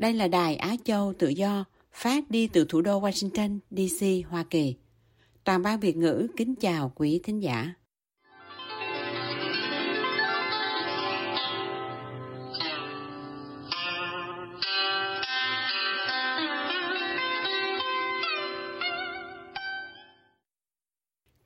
Đây là đài Á Châu Tự Do, phát đi từ thủ đô Washington, D.C., Hoa Kỳ. Toàn ban Việt ngữ kính chào quý thính giả.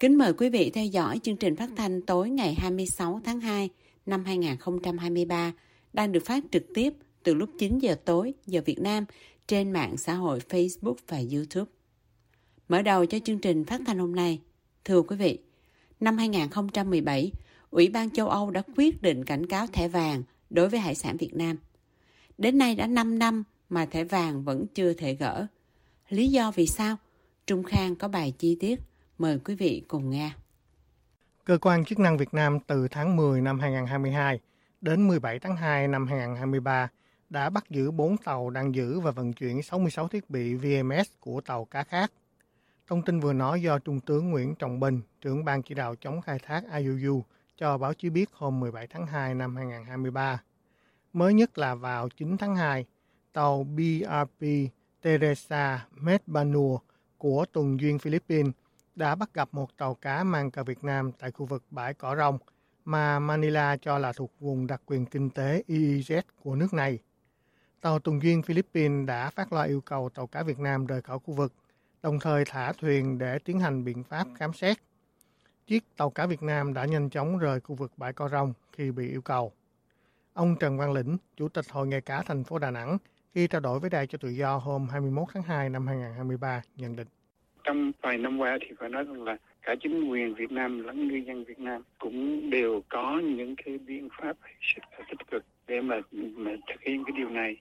Kính mời quý vị theo dõi chương trình phát thanh tối ngày 26 tháng 2 năm 2023 đang được phát trực tiếp từ lúc 9 giờ tối giờ Việt Nam trên mạng xã hội Facebook và YouTube. Mở đầu cho chương trình phát thanh hôm nay, thưa quý vị, năm 2017, Ủy ban châu Âu đã quyết định cảnh cáo thẻ vàng đối với hải sản Việt Nam. Đến nay đã 5 năm mà thẻ vàng vẫn chưa thể gỡ. Lý do vì sao? Trung Khang có bài chi tiết. Mời quý vị cùng nghe. Cơ quan chức năng Việt Nam từ tháng 10 năm 2022 đến 17 tháng 2 năm 2023 đã bắt giữ 4 tàu đang giữ và vận chuyển 66 thiết bị VMS của tàu cá khác. Thông tin vừa nói do Trung tướng Nguyễn Trọng Bình, trưởng ban chỉ đạo chống khai thác IUU, cho báo chí biết hôm 17 tháng 2 năm 2023. Mới nhất là vào 9 tháng 2, tàu BRP Teresa Medbanur của tuần duyên Philippines đã bắt gặp một tàu cá mang cờ Việt Nam tại khu vực bãi Cỏ Rồng mà Manila cho là thuộc vùng đặc quyền kinh tế EEZ của nước này. Tàu tuần duyên Philippines đã phát loa yêu cầu tàu cá Việt Nam rời khỏi khu vực, đồng thời thả thuyền để tiến hành biện pháp khám xét. Chiếc tàu cá Việt Nam đã nhanh chóng rời khu vực bãi Co Rong khi bị yêu cầu. Ông Trần Văn Lĩnh, Chủ tịch Hội nghề cá thành phố Đà Nẵng, khi trao đổi với Đài cho Tự do hôm 21 tháng 2 năm 2023, nhận định. Trong vài năm qua thì phải nói rằng là cả chính quyền Việt Nam lẫn ngư dân Việt Nam cũng đều có những cái biện pháp sức tích cực để mà, mà thực hiện cái điều này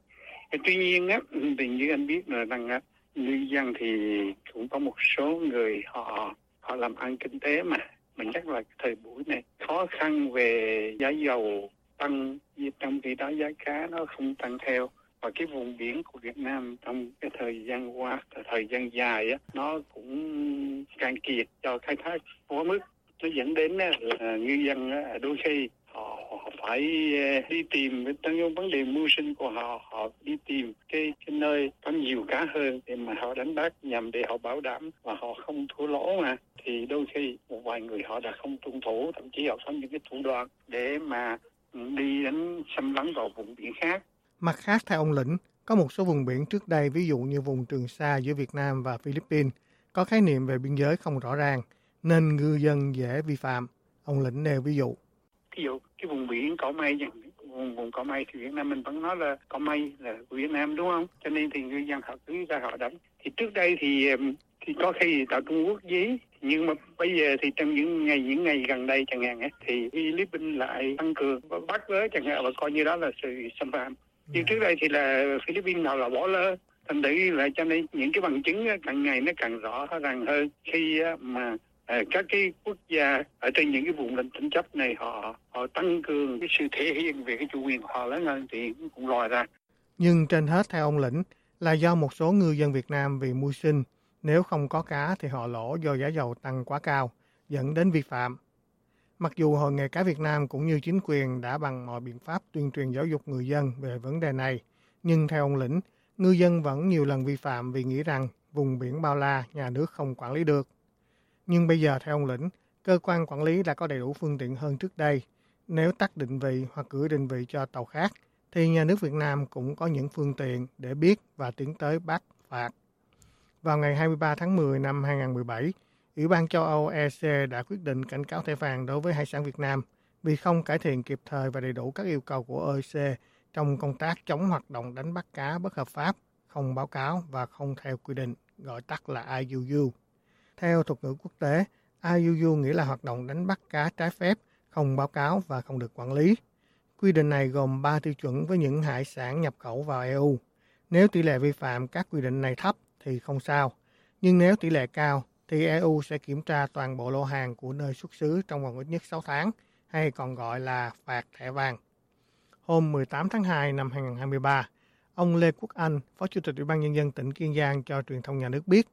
tuy nhiên á thì như anh biết là rằng á ngư dân thì cũng có một số người họ họ làm ăn kinh tế mà. Mình chắc là thời buổi này khó khăn về giá dầu tăng trong khi đó giá cá nó không tăng theo. Và cái vùng biển của Việt Nam trong cái thời gian qua thời gian dài á nó cũng cạn kiệt cho khai thác quá mức. Nó dẫn đến là ngư dân đôi khi họ, họ phải ờ, đi tìm. Trong vấn đề mưu sinh của họ họ đi tìm cái, cái nơi có nhiều cá hơn để mà họ đánh bắt nhằm để họ bảo đảm và họ không thua lỗ mà. Thì đôi khi một vài người họ đã không tuân thủ thậm chí họ có những cái thủ đoạn để mà ừ, đi đánh xâm lấn vào vùng biển khác. Mặt khác theo ông lĩnh có một số vùng biển trước đây ví dụ như vùng Trường Sa giữa Việt Nam và Philippines có khái niệm về biên giới không rõ ràng nên ngư dân dễ vi phạm. Ông Lĩnh nêu ví dụ ví dụ cái vùng biển cỏ mây vùng vùng cỏ mây thì Việt Nam mình vẫn nói là cỏ mây là của Việt Nam đúng không? Cho nên thì ngư dân họ cứ ra họ đánh. Thì trước đây thì thì có khi tạo Trung Quốc giấy nhưng mà bây giờ thì trong những ngày những ngày gần đây chẳng hạn ấy, thì Philippines lại tăng cường bắt với chẳng hạn và coi như đó là sự xâm phạm. Nhưng trước đây thì là Philippines nào là bỏ lỡ thành thử là cho nên những cái bằng chứng càng ngày nó càng rõ ràng hơn khi mà À, các cái quốc gia ở trên những cái vùng lãnh tranh chấp này họ họ tăng cường cái sự thể hiện về cái chủ quyền của họ lớn hơn thì cũng lòi ra. Nhưng trên hết theo ông Lĩnh là do một số ngư dân Việt Nam vì mưu sinh, nếu không có cá thì họ lỗ do giá dầu tăng quá cao, dẫn đến vi phạm. Mặc dù Hội nghề cá Việt Nam cũng như chính quyền đã bằng mọi biện pháp tuyên truyền giáo dục người dân về vấn đề này, nhưng theo ông Lĩnh, ngư dân vẫn nhiều lần vi phạm vì nghĩ rằng vùng biển bao la nhà nước không quản lý được. Nhưng bây giờ theo ông Lĩnh, cơ quan quản lý đã có đầy đủ phương tiện hơn trước đây. Nếu tắt định vị hoặc gửi định vị cho tàu khác, thì nhà nước Việt Nam cũng có những phương tiện để biết và tiến tới bắt phạt. Vào ngày 23 tháng 10 năm 2017, Ủy ban châu Âu EC đã quyết định cảnh cáo thẻ vàng đối với hải sản Việt Nam vì không cải thiện kịp thời và đầy đủ các yêu cầu của EC trong công tác chống hoạt động đánh bắt cá bất hợp pháp, không báo cáo và không theo quy định, gọi tắt là IUU. Theo thuật ngữ quốc tế, IUU nghĩa là hoạt động đánh bắt cá trái phép, không báo cáo và không được quản lý. Quy định này gồm 3 tiêu chuẩn với những hải sản nhập khẩu vào EU. Nếu tỷ lệ vi phạm các quy định này thấp thì không sao, nhưng nếu tỷ lệ cao thì EU sẽ kiểm tra toàn bộ lô hàng của nơi xuất xứ trong vòng ít nhất 6 tháng, hay còn gọi là phạt thẻ vàng. Hôm 18 tháng 2 năm 2023, ông Lê Quốc Anh, Phó Chủ tịch Ủy ban Nhân dân tỉnh Kiên Giang cho truyền thông nhà nước biết,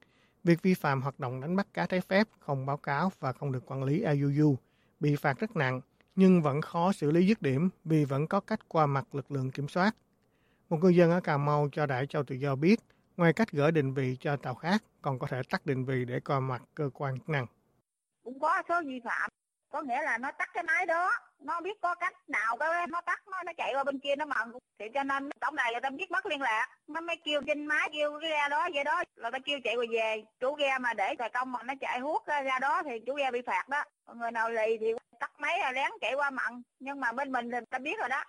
việc vi phạm hoạt động đánh bắt cá trái phép, không báo cáo và không được quản lý IUU bị phạt rất nặng, nhưng vẫn khó xử lý dứt điểm vì vẫn có cách qua mặt lực lượng kiểm soát. Một ngư dân ở Cà Mau cho Đại Châu Tự Do biết, ngoài cách gửi định vị cho tàu khác, còn có thể tắt định vị để qua mặt cơ quan chức năng. Cũng có số vi phạm, có nghĩa là nó tắt cái máy đó, nó biết có cách nào cái nó tắt nó nó chạy qua bên kia nó mần thì cho nên tổng đài người ta biết mất liên lạc. Nó mới kêu trên máy kêu cái ga đó vậy đó. Là ta kêu chạy qua về chủ ghe mà để tài công mà nó chạy hút ra, ra đó thì chủ ghe bị phạt đó. Người nào lì thì tắt máy là lén chạy qua mặn. Nhưng mà bên mình thì ta biết rồi đó.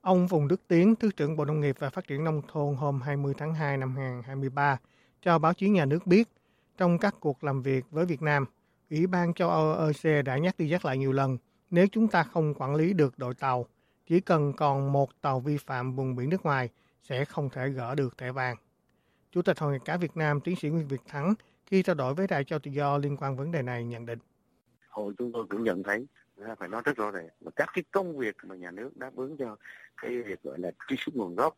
Ông Phùng Đức Tiến, Thứ trưởng Bộ Nông nghiệp và Phát triển Nông thôn hôm 20 tháng 2 năm 2023 cho báo chí nhà nước biết, trong các cuộc làm việc với Việt Nam, Ủy ban châu Âu EC đã nhắc đi nhắc lại nhiều lần, nếu chúng ta không quản lý được đội tàu, chỉ cần còn một tàu vi phạm vùng biển nước ngoài sẽ không thể gỡ được thẻ vàng. Chủ tịch Hội nghề cá Việt Nam tiến sĩ Nguyễn Việt Thắng khi trao đổi với Đài Châu Tự Do liên quan vấn đề này nhận định. Hội chúng tôi cũng nhận thấy à, phải nói rất rõ ràng các cái công việc mà nhà nước đáp ứng cho cái việc gọi là truy xuất nguồn gốc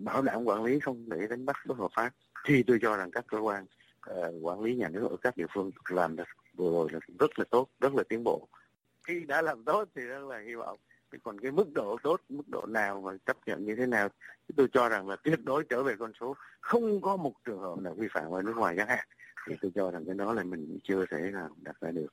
bảo đảm quản lý không để đánh bắt bất hợp pháp thì tôi cho rằng các cơ quan uh, quản lý nhà nước ở các địa phương làm được vừa rồi là rất là tốt rất là tiến bộ. Khi đã làm tốt thì rất là hy vọng. Còn cái mức độ tốt mức độ nào và chấp nhận như thế nào? Tôi cho rằng là tuyệt đối trở về con số không có một trường hợp nào vi phạm ở nước ngoài chẳng hạn thì tôi cho rằng cái đó là mình chưa thể nào đặt ra được.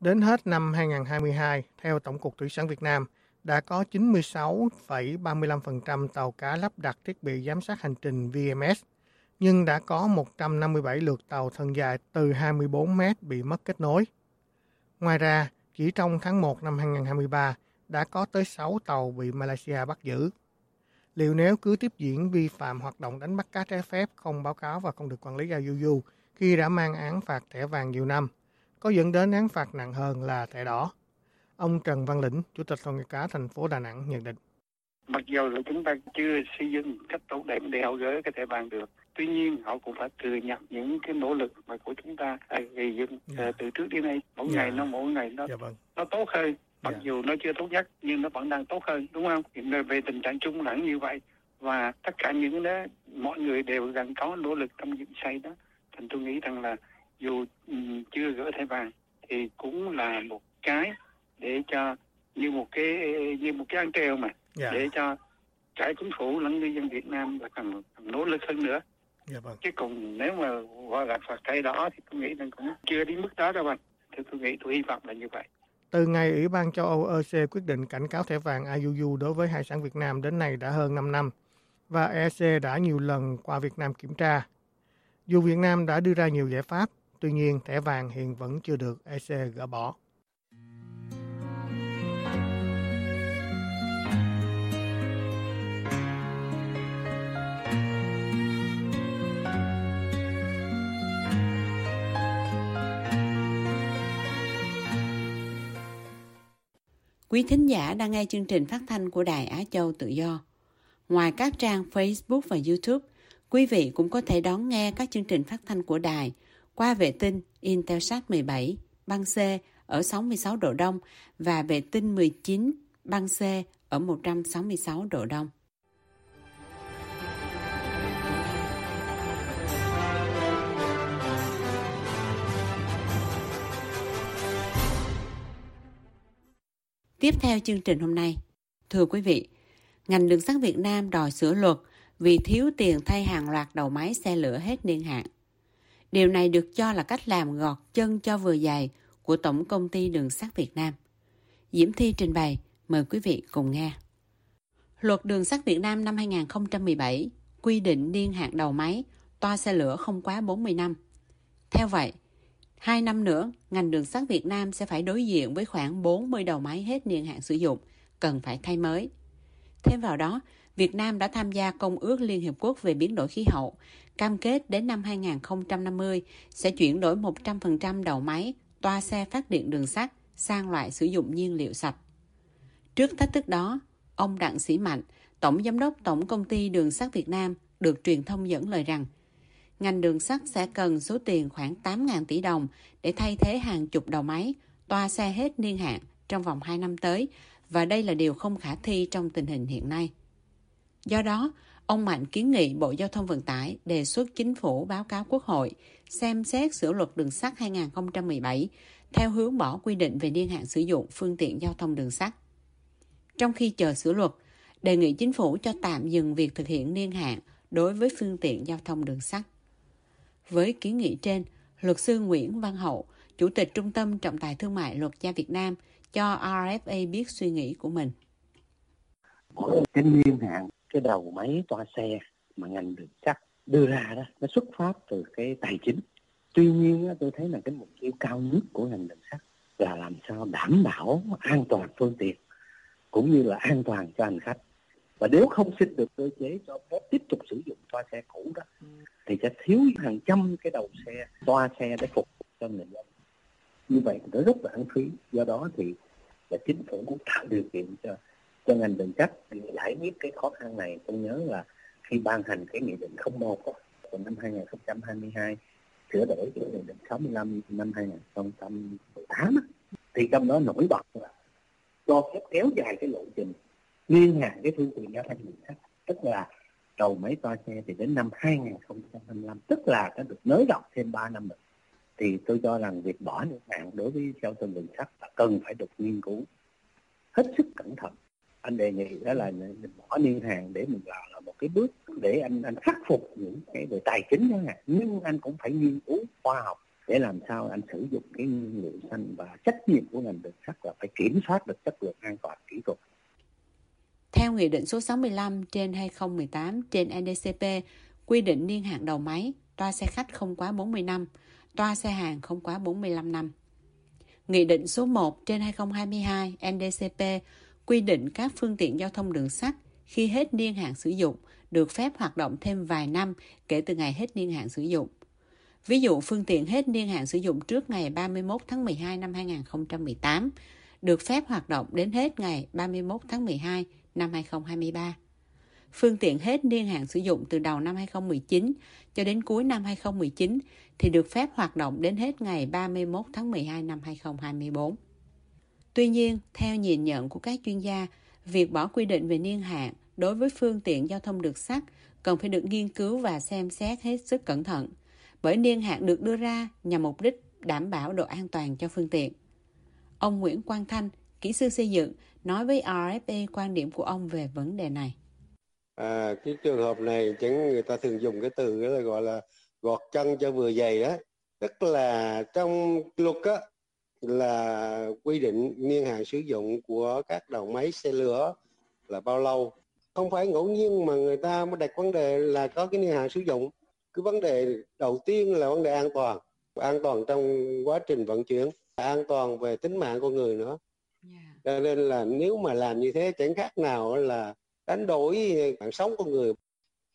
Đến hết năm 2022, theo Tổng cục Thủy sản Việt Nam, đã có 96,35% tàu cá lắp đặt thiết bị giám sát hành trình VMS, nhưng đã có 157 lượt tàu thân dài từ 24 mét bị mất kết nối. Ngoài ra, chỉ trong tháng 1 năm 2023, đã có tới 6 tàu bị Malaysia bắt giữ. Liệu nếu cứ tiếp diễn vi phạm hoạt động đánh bắt cá trái phép không báo cáo và không được quản lý IUU khi đã mang án phạt thẻ vàng nhiều năm, có dẫn đến án phạt nặng hơn là thẻ đỏ. Ông Trần Văn Lĩnh, Chủ tịch Hội nghề cá thành phố Đà Nẵng nhận định. Mặc dù là chúng ta chưa xây dựng cách tốt đẹp để họ gỡ cái thẻ vàng được, tuy nhiên họ cũng phải thừa nhận những cái nỗ lực mà của chúng ta gây dựng yeah. Dạ. từ trước đến nay mỗi yeah. ngày nó mỗi ngày nó yeah, vâng. nó tốt hơn mặc yeah. dù nó chưa tốt nhất nhưng nó vẫn đang tốt hơn đúng không hiện về tình trạng chung là như vậy và tất cả những đó mọi người đều đang có nỗ lực trong những xây đó thành tôi nghĩ rằng là dù um, chưa gỡ thẻ vàng thì cũng là một cái để cho như một cái như một cái ăn treo mà yeah. Dạ. để cho cả chính phủ lẫn ngư dân Việt Nam là cần, cần nỗ lực hơn nữa. Yeah, dạ vâng. Chứ còn nếu mà gọi là phạt cái đó thì tôi nghĩ là cũng chưa đến mức đó đâu anh. Thì tôi nghĩ tôi hy vọng là như vậy. Từ ngày Ủy ban châu Âu EC quyết định cảnh cáo thẻ vàng IUU đối với hải sản Việt Nam đến nay đã hơn 5 năm và EC đã nhiều lần qua Việt Nam kiểm tra. Dù Việt Nam đã đưa ra nhiều giải pháp, tuy nhiên thẻ vàng hiện vẫn chưa được EC gỡ bỏ. Quý thính giả đang nghe chương trình phát thanh của Đài Á Châu Tự Do. Ngoài các trang Facebook và YouTube, quý vị cũng có thể đón nghe các chương trình phát thanh của đài qua vệ tinh Intelsat 17 băng C ở 66 độ Đông và vệ tinh 19 băng C ở 166 độ Đông. Tiếp theo chương trình hôm nay, thưa quý vị, ngành đường sắt Việt Nam đòi sửa luật vì thiếu tiền thay hàng loạt đầu máy xe lửa hết niên hạn. Điều này được cho là cách làm gọt chân cho vừa dài của Tổng Công ty Đường sắt Việt Nam. Diễm Thi trình bày, mời quý vị cùng nghe. Luật Đường sắt Việt Nam năm 2017 quy định niên hạn đầu máy toa xe lửa không quá 40 năm. Theo vậy, Hai năm nữa, ngành đường sắt Việt Nam sẽ phải đối diện với khoảng 40 đầu máy hết niên hạn sử dụng, cần phải thay mới. Thêm vào đó, Việt Nam đã tham gia Công ước Liên Hiệp Quốc về biến đổi khí hậu, cam kết đến năm 2050 sẽ chuyển đổi 100% đầu máy, toa xe phát điện đường sắt sang loại sử dụng nhiên liệu sạch. Trước thách thức đó, ông Đặng Sĩ Mạnh, Tổng Giám đốc Tổng Công ty Đường sắt Việt Nam, được truyền thông dẫn lời rằng ngành đường sắt sẽ cần số tiền khoảng 8.000 tỷ đồng để thay thế hàng chục đầu máy, toa xe hết niên hạn trong vòng 2 năm tới và đây là điều không khả thi trong tình hình hiện nay. Do đó, ông Mạnh kiến nghị Bộ Giao thông Vận tải đề xuất chính phủ báo cáo Quốc hội xem xét sửa luật đường sắt 2017 theo hướng bỏ quy định về niên hạn sử dụng phương tiện giao thông đường sắt. Trong khi chờ sửa luật, đề nghị chính phủ cho tạm dừng việc thực hiện niên hạn đối với phương tiện giao thông đường sắt. Với kiến nghị trên, luật sư Nguyễn Văn Hậu, Chủ tịch Trung tâm Trọng tài Thương mại Luật gia Việt Nam cho RFA biết suy nghĩ của mình. Cái niên hạn, cái đầu máy toa xe mà ngành đường sắt đưa ra đó, nó xuất phát từ cái tài chính. Tuy nhiên tôi thấy là cái mục tiêu cao nhất của ngành đường sắt là làm sao đảm bảo an toàn phương tiện cũng như là an toàn cho hành khách và nếu không xin được cơ chế cho phép tiếp tục sử dụng toa xe cũ đó thì sẽ thiếu hàng trăm cái đầu xe toa xe để phục cho người dân. Như vậy nó rất là lãng phí. Do đó thì là chính phủ cũng tạo điều kiện cho cho ngành đường sắt để giải quyết cái khó khăn này. Tôi nhớ là khi ban hành cái nghị định 01 đó, vào năm 2022 sửa đổi cái nghị định 65 năm 2018 thì trong đó nổi bật là cho phép kéo dài cái lộ trình liên hạn cái phương tiện giao thông đường sắt tức là đầu máy toa xe thì đến năm 2025 tức là nó được nới rộng thêm 3 năm nữa thì tôi cho rằng việc bỏ niên hạn đối với giao thông đường sắt là cần phải được nghiên cứu hết sức cẩn thận. Anh đề nghị đó là mình bỏ niên hạn để mình làm là một cái bước để anh anh khắc phục những cái về tài chính chẳng hạn nhưng anh cũng phải nghiên cứu khoa học để làm sao anh sử dụng cái nhiên liệu xanh và trách nhiệm của ngành đường sắt là phải kiểm soát được chất lượng an toàn kỹ thuật theo Nghị định số 65 trên 2018 trên NDCP quy định niên hạn đầu máy, toa xe khách không quá 40 năm, toa xe hàng không quá 45 năm. Nghị định số 1 trên 2022 NDCP quy định các phương tiện giao thông đường sắt khi hết niên hạn sử dụng được phép hoạt động thêm vài năm kể từ ngày hết niên hạn sử dụng. Ví dụ phương tiện hết niên hạn sử dụng trước ngày 31 tháng 12 năm 2018 được phép hoạt động đến hết ngày 31 tháng 12 năm 2023. Phương tiện hết niên hạn sử dụng từ đầu năm 2019 cho đến cuối năm 2019 thì được phép hoạt động đến hết ngày 31 tháng 12 năm 2024. Tuy nhiên, theo nhìn nhận của các chuyên gia, việc bỏ quy định về niên hạn đối với phương tiện giao thông đường sắt cần phải được nghiên cứu và xem xét hết sức cẩn thận, bởi niên hạn được đưa ra nhằm mục đích đảm bảo độ an toàn cho phương tiện. Ông Nguyễn Quang Thanh, kỹ sư xây dựng, nói với RFP quan điểm của ông về vấn đề này. À, cái trường hợp này chẳng người ta thường dùng cái từ đó là gọi là gọt chân cho vừa dày đó. Tức là trong luật á là quy định niên hạn sử dụng của các đầu máy xe lửa là bao lâu? Không phải ngẫu nhiên mà người ta mới đặt vấn đề là có cái niên hạn sử dụng. Cái vấn đề đầu tiên là vấn đề an toàn. An toàn trong quá trình vận chuyển an toàn về tính mạng con người nữa cho nên là nếu mà làm như thế chẳng khác nào là đánh đổi mạng sống con người.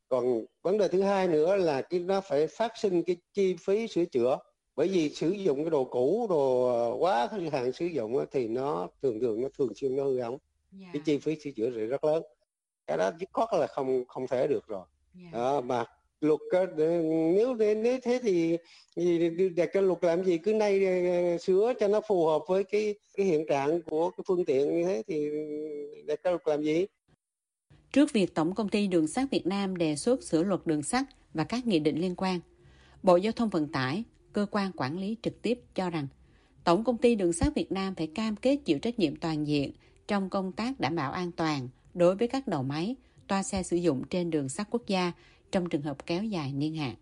Còn vấn đề thứ hai nữa là cái nó phải phát sinh cái chi phí sửa chữa. Bởi vì sử dụng cái đồ cũ đồ quá hạn sử dụng thì nó thường thường nó thường xuyên nó hư hỏng. Yeah. cái chi phí sửa chữa rất lớn. Cái đó dứt khoát là không không thể được rồi. Yeah. đó, mà luật ờ, nếu nếu thế thì, thì đặt cái luật làm gì? Cứ nay ờ, sửa cho nó phù hợp với cái cái hiện trạng của cái phương tiện như thế thì đặt cái luật làm gì? Trước việc Tổng công ty Đường sắt Việt Nam đề xuất sửa luật đường sắt và các nghị định liên quan, Bộ Giao thông Vận tải, cơ quan quản lý trực tiếp cho rằng Tổng công ty Đường sắt Việt Nam phải cam kết chịu trách nhiệm toàn diện trong công tác đảm bảo an toàn đối với các đầu máy, toa xe sử dụng trên đường sắt quốc gia trong trường hợp kéo dài niên hạn.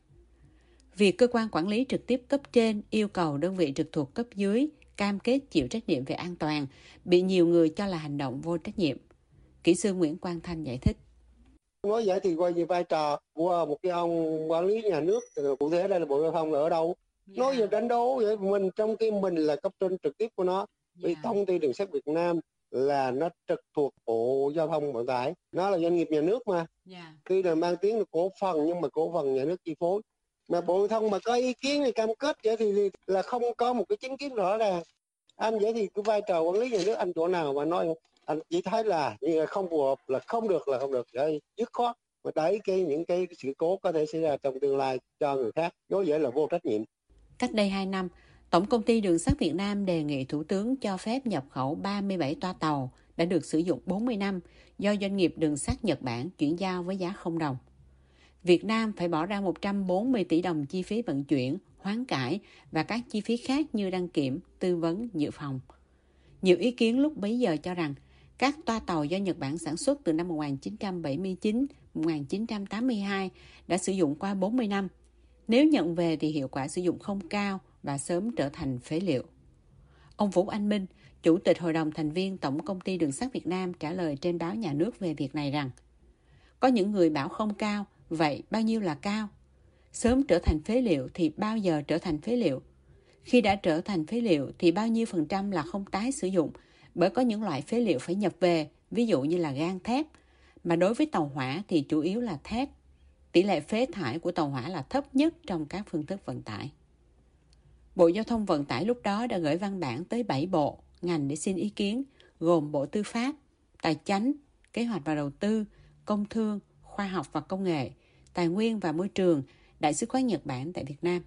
Việc cơ quan quản lý trực tiếp cấp trên yêu cầu đơn vị trực thuộc cấp dưới cam kết chịu trách nhiệm về an toàn bị nhiều người cho là hành động vô trách nhiệm. Kỹ sư Nguyễn Quang Thanh giải thích. Nói vậy thì coi như vai trò của một cái ông quản lý nhà nước, cụ thể đây là Bộ Giao thông ở đâu? Yeah. Nói về đánh đố vậy mình trong khi mình là cấp trên trực tiếp của nó. Yeah. Vì thông ty đường sắt Việt Nam là nó trực thuộc Bộ Giao thông Vận tải. Nó là doanh nghiệp nhà nước mà. Yeah. Tuy là mang tiếng là cổ phần nhưng mà cổ phần nhà nước chi phối. Mà Bộ Giao thông mà có ý kiến thì cam kết vậy thì là không có một cái chính kiến rõ ràng anh vậy thì cái vai trò quản lý nhà nước anh chỗ nào mà nói anh chỉ thấy là như không phù hợp là không được là không được để dứt khoát mà đẩy cái những cái sự cố có thể xảy ra trong tương lai cho người khác đối vậy là vô trách nhiệm cách đây 2 năm Tổng công ty Đường sắt Việt Nam đề nghị Thủ tướng cho phép nhập khẩu 37 toa tàu đã được sử dụng 40 năm do doanh nghiệp đường sắt Nhật Bản chuyển giao với giá không đồng. Việt Nam phải bỏ ra 140 tỷ đồng chi phí vận chuyển, hoán cải và các chi phí khác như đăng kiểm, tư vấn, dự phòng. Nhiều ý kiến lúc bấy giờ cho rằng các toa tàu do Nhật Bản sản xuất từ năm 1979-1982 đã sử dụng qua 40 năm. Nếu nhận về thì hiệu quả sử dụng không cao và sớm trở thành phế liệu. Ông Vũ Anh Minh, Chủ tịch Hội đồng thành viên Tổng công ty Đường sắt Việt Nam trả lời trên báo nhà nước về việc này rằng có những người bảo không cao, vậy bao nhiêu là cao? Sớm trở thành phế liệu thì bao giờ trở thành phế liệu? Khi đã trở thành phế liệu thì bao nhiêu phần trăm là không tái sử dụng bởi có những loại phế liệu phải nhập về, ví dụ như là gan thép, mà đối với tàu hỏa thì chủ yếu là thép. Tỷ lệ phế thải của tàu hỏa là thấp nhất trong các phương thức vận tải. Bộ Giao thông Vận tải lúc đó đã gửi văn bản tới 7 bộ, ngành để xin ý kiến, gồm Bộ Tư pháp, Tài chánh, Kế hoạch và Đầu tư, Công thương, Khoa học và Công nghệ, Tài nguyên và Môi trường, Đại sứ quán Nhật Bản tại Việt Nam.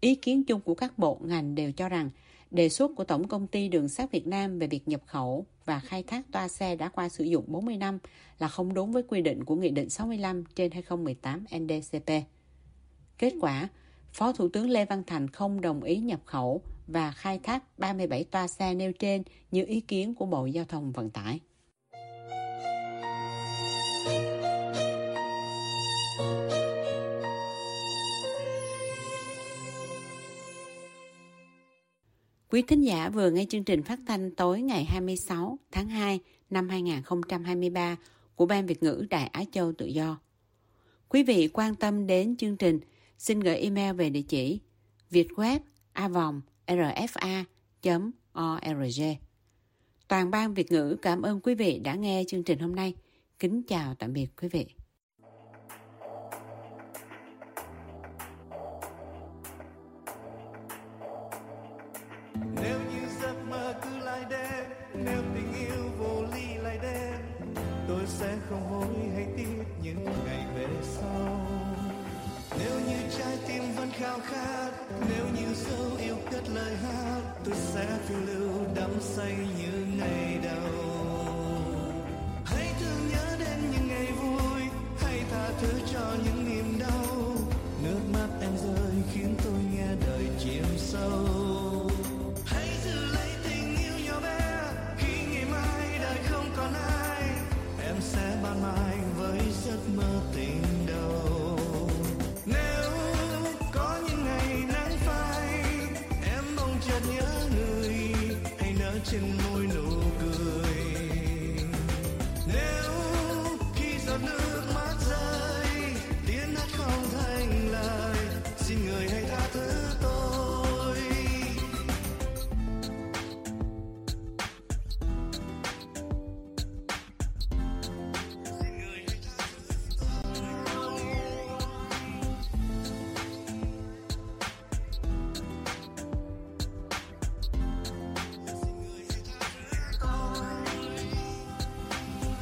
Ý kiến chung của các bộ ngành đều cho rằng đề xuất của Tổng công ty Đường sắt Việt Nam về việc nhập khẩu và khai thác toa xe đã qua sử dụng 40 năm là không đúng với quy định của Nghị định 65 trên 2018 NDCP. Kết quả, Phó Thủ tướng Lê Văn Thành không đồng ý nhập khẩu và khai thác 37 toa xe nêu trên như ý kiến của Bộ Giao thông Vận tải. Quý thính giả vừa nghe chương trình phát thanh tối ngày 26 tháng 2 năm 2023 của Ban Việt ngữ Đài Á Châu Tự Do. Quý vị quan tâm đến chương trình, xin gửi email về địa chỉ vietweb.rfa.org. Toàn ban Việt ngữ cảm ơn quý vị đã nghe chương trình hôm nay. Kính chào tạm biệt quý vị. Nếu như giấc mơ cứ lại đến, nếu tình yêu vô ly lại đến, tôi sẽ không hối hận. Khao khát, nếu như dấu yêu cất lời hát, tôi sẽ phiêu lưu đắm say như ngày đầu.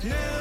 Nếu